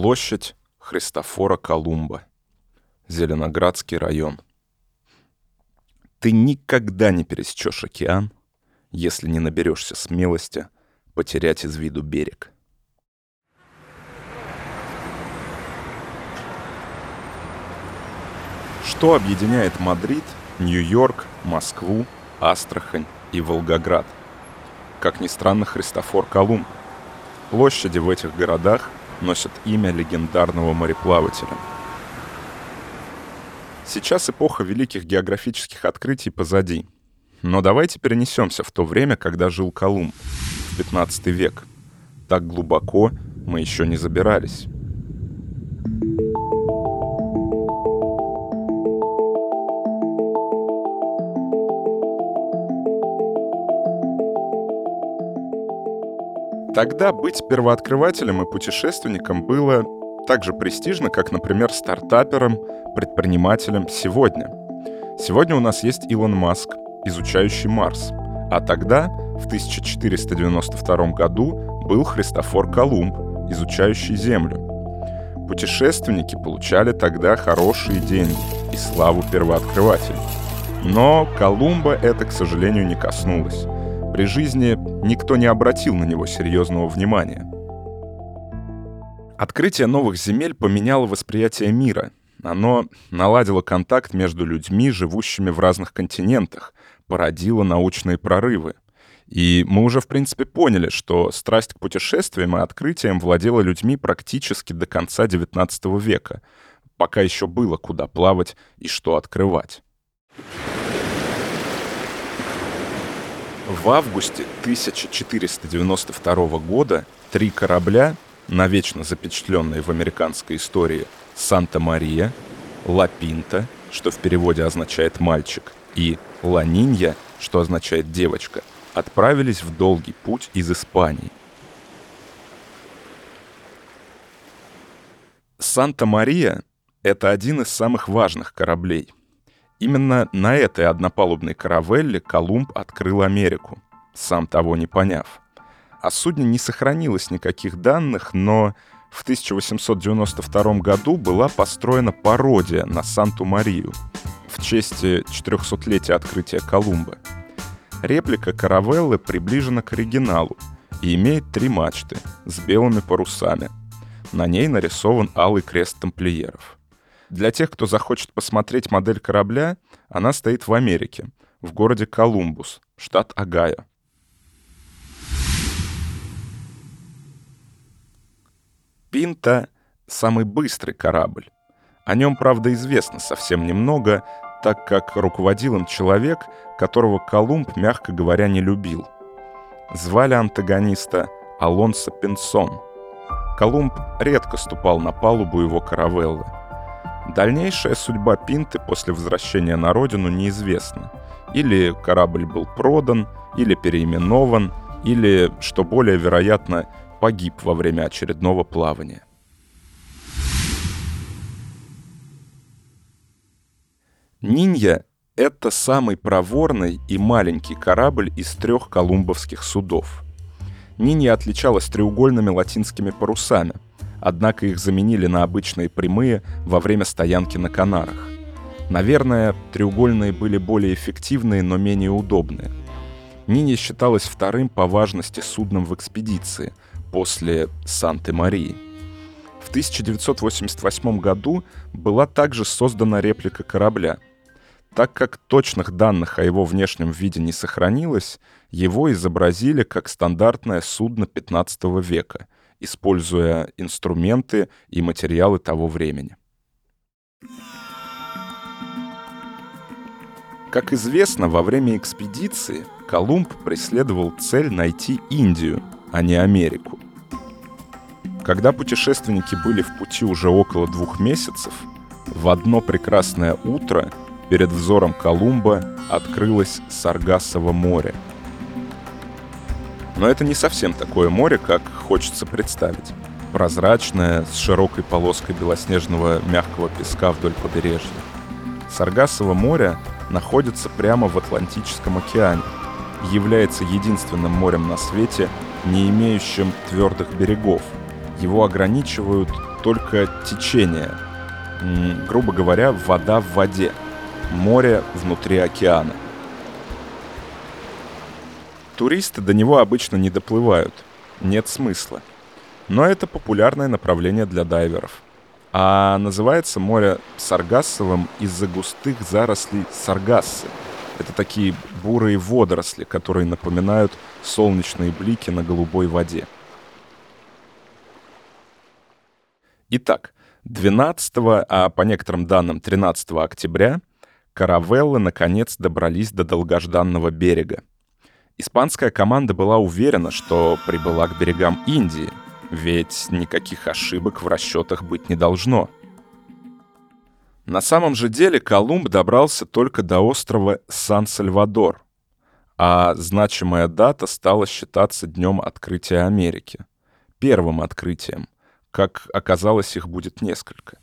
Площадь Христофора Колумба. Зеленоградский район. Ты никогда не пересечешь океан, если не наберешься смелости потерять из виду берег. Что объединяет Мадрид, Нью-Йорк, Москву, Астрахань и Волгоград? Как ни странно, Христофор Колумб. Площади в этих городах носят имя легендарного мореплавателя. Сейчас эпоха великих географических открытий позади. Но давайте перенесемся в то время, когда жил Колумб, в 15 век. Так глубоко мы еще не забирались. Тогда быть первооткрывателем и путешественником было так же престижно, как, например, стартапером, предпринимателем сегодня. Сегодня у нас есть Илон Маск, изучающий Марс. А тогда, в 1492 году, был Христофор Колумб, изучающий Землю. Путешественники получали тогда хорошие деньги и славу первооткрывателей. Но Колумба это, к сожалению, не коснулось. При жизни никто не обратил на него серьезного внимания. Открытие новых земель поменяло восприятие мира. Оно наладило контакт между людьми, живущими в разных континентах, породило научные прорывы. И мы уже, в принципе, поняли, что страсть к путешествиям и открытиям владела людьми практически до конца XIX века, пока еще было куда плавать и что открывать. В августе 1492 года три корабля, навечно запечатленные в американской истории Санта-Мария, Ла Пинта, что в переводе означает «мальчик», и Ла Нинья, что означает «девочка», отправились в долгий путь из Испании. Санта-Мария — это один из самых важных кораблей. Именно на этой однопалубной каравелле Колумб открыл Америку, сам того не поняв. О судне не сохранилось никаких данных, но в 1892 году была построена пародия на Санту-Марию в честь 400-летия открытия Колумба. Реплика каравеллы приближена к оригиналу и имеет три мачты с белыми парусами. На ней нарисован алый крест тамплиеров. Для тех, кто захочет посмотреть модель корабля, она стоит в Америке, в городе Колумбус, штат Огайо. Пинта — самый быстрый корабль. О нем, правда, известно совсем немного, так как руководил им человек, которого Колумб, мягко говоря, не любил. Звали антагониста Алонсо Пинсон. Колумб редко ступал на палубу его каравеллы — Дальнейшая судьба Пинты после возвращения на родину неизвестна. Или корабль был продан, или переименован, или, что более вероятно, погиб во время очередного плавания. Нинья — это самый проворный и маленький корабль из трех колумбовских судов. Нинья отличалась треугольными латинскими парусами — однако их заменили на обычные прямые во время стоянки на Канарах. Наверное, треугольные были более эффективные, но менее удобные. Нини считалась вторым по важности судном в экспедиции после Санты-Марии. В 1988 году была также создана реплика корабля. Так как точных данных о его внешнем виде не сохранилось, его изобразили как стандартное судно 15 века — используя инструменты и материалы того времени. Как известно, во время экспедиции Колумб преследовал цель найти Индию, а не Америку. Когда путешественники были в пути уже около двух месяцев, в одно прекрасное утро перед взором Колумба открылось Саргассово море — но это не совсем такое море, как хочется представить. Прозрачное, с широкой полоской белоснежного мягкого песка вдоль побережья. Саргассово море находится прямо в Атлантическом океане является единственным морем на свете, не имеющим твердых берегов, его ограничивают только течение. Грубо говоря, вода в воде, море внутри океана. Туристы до него обычно не доплывают, нет смысла. Но это популярное направление для дайверов. А называется море Саргассовым из-за густых зарослей саргассы. Это такие бурые водоросли, которые напоминают солнечные блики на голубой воде. Итак, 12, а по некоторым данным 13 октября каравеллы наконец добрались до долгожданного берега. Испанская команда была уверена, что прибыла к берегам Индии, ведь никаких ошибок в расчетах быть не должно. На самом же деле Колумб добрался только до острова Сан-Сальвадор, а значимая дата стала считаться днем открытия Америки, первым открытием — как оказалось, их будет несколько.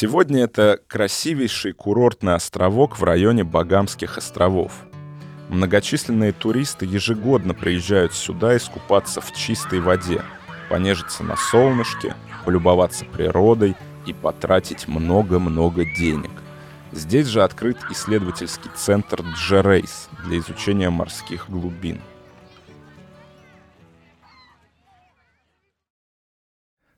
Сегодня это красивейший курортный островок в районе Багамских островов. Многочисленные туристы ежегодно приезжают сюда искупаться в чистой воде, понежиться на солнышке, полюбоваться природой и потратить много-много денег. Здесь же открыт исследовательский центр Джерейс для изучения морских глубин.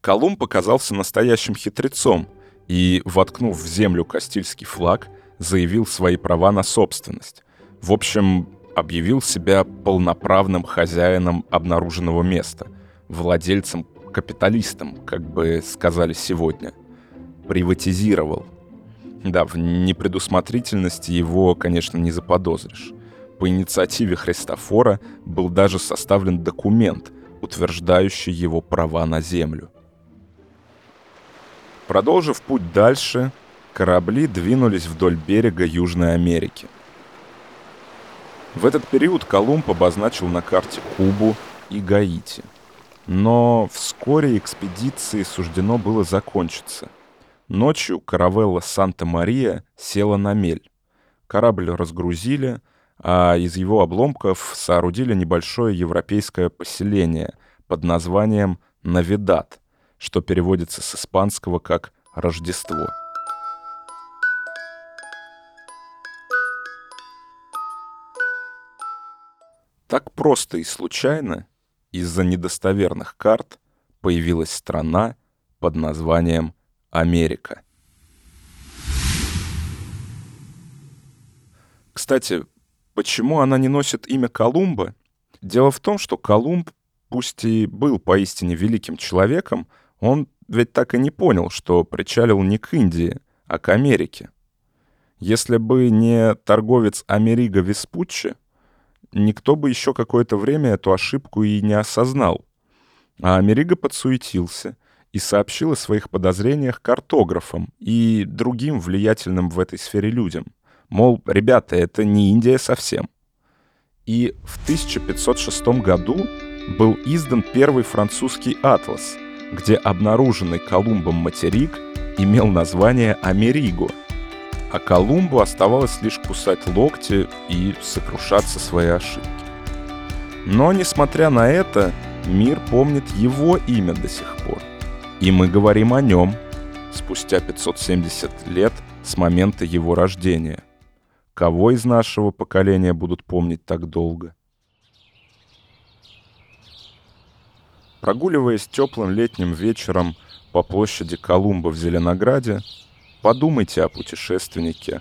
Колумб оказался настоящим хитрецом и, воткнув в землю Кастильский флаг, заявил свои права на собственность. В общем, объявил себя полноправным хозяином обнаруженного места, владельцем-капиталистом, как бы сказали сегодня. Приватизировал. Да, в непредусмотрительности его, конечно, не заподозришь. По инициативе Христофора был даже составлен документ, утверждающий его права на землю. Продолжив путь дальше, корабли двинулись вдоль берега Южной Америки. В этот период Колумб обозначил на карте Кубу и Гаити. Но вскоре экспедиции суждено было закончиться. Ночью каравелла «Санта-Мария» села на мель. Корабль разгрузили, а из его обломков соорудили небольшое европейское поселение под названием Навидат – что переводится с испанского как «Рождество». Так просто и случайно из-за недостоверных карт появилась страна под названием Америка. Кстати, почему она не носит имя Колумба? Дело в том, что Колумб, пусть и был поистине великим человеком, он ведь так и не понял, что причалил не к Индии, а к Америке. Если бы не торговец Америго Веспуччи, никто бы еще какое-то время эту ошибку и не осознал. А Америго подсуетился и сообщил о своих подозрениях картографам и другим влиятельным в этой сфере людям. Мол, ребята, это не Индия совсем. И в 1506 году был издан первый французский атлас — где обнаруженный Колумбом материк имел название Америго, а Колумбу оставалось лишь кусать локти и сокрушаться свои ошибки. Но, несмотря на это, мир помнит его имя до сих пор. И мы говорим о нем спустя 570 лет с момента его рождения. Кого из нашего поколения будут помнить так долго? Прогуливаясь теплым летним вечером по площади Колумба в Зеленограде, подумайте о путешественнике,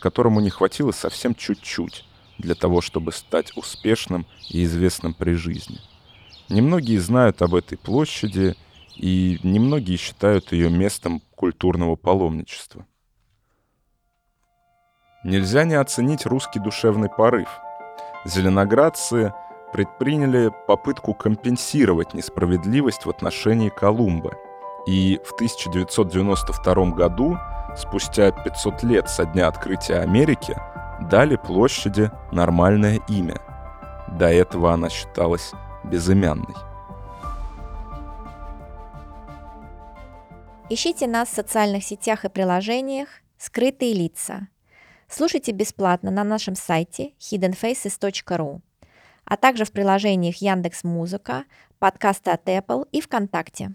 которому не хватило совсем чуть-чуть для того, чтобы стать успешным и известным при жизни. Немногие знают об этой площади, и немногие считают ее местом культурного паломничества. Нельзя не оценить русский душевный порыв. Зеленоградцы — предприняли попытку компенсировать несправедливость в отношении Колумба. И в 1992 году, спустя 500 лет со дня открытия Америки, дали площади нормальное имя. До этого она считалась безымянной. Ищите нас в социальных сетях и приложениях «Скрытые лица». Слушайте бесплатно на нашем сайте hiddenfaces.ru. а также в приложениях Яндекс Музыка, подкасты от Apple и ВКонтакте.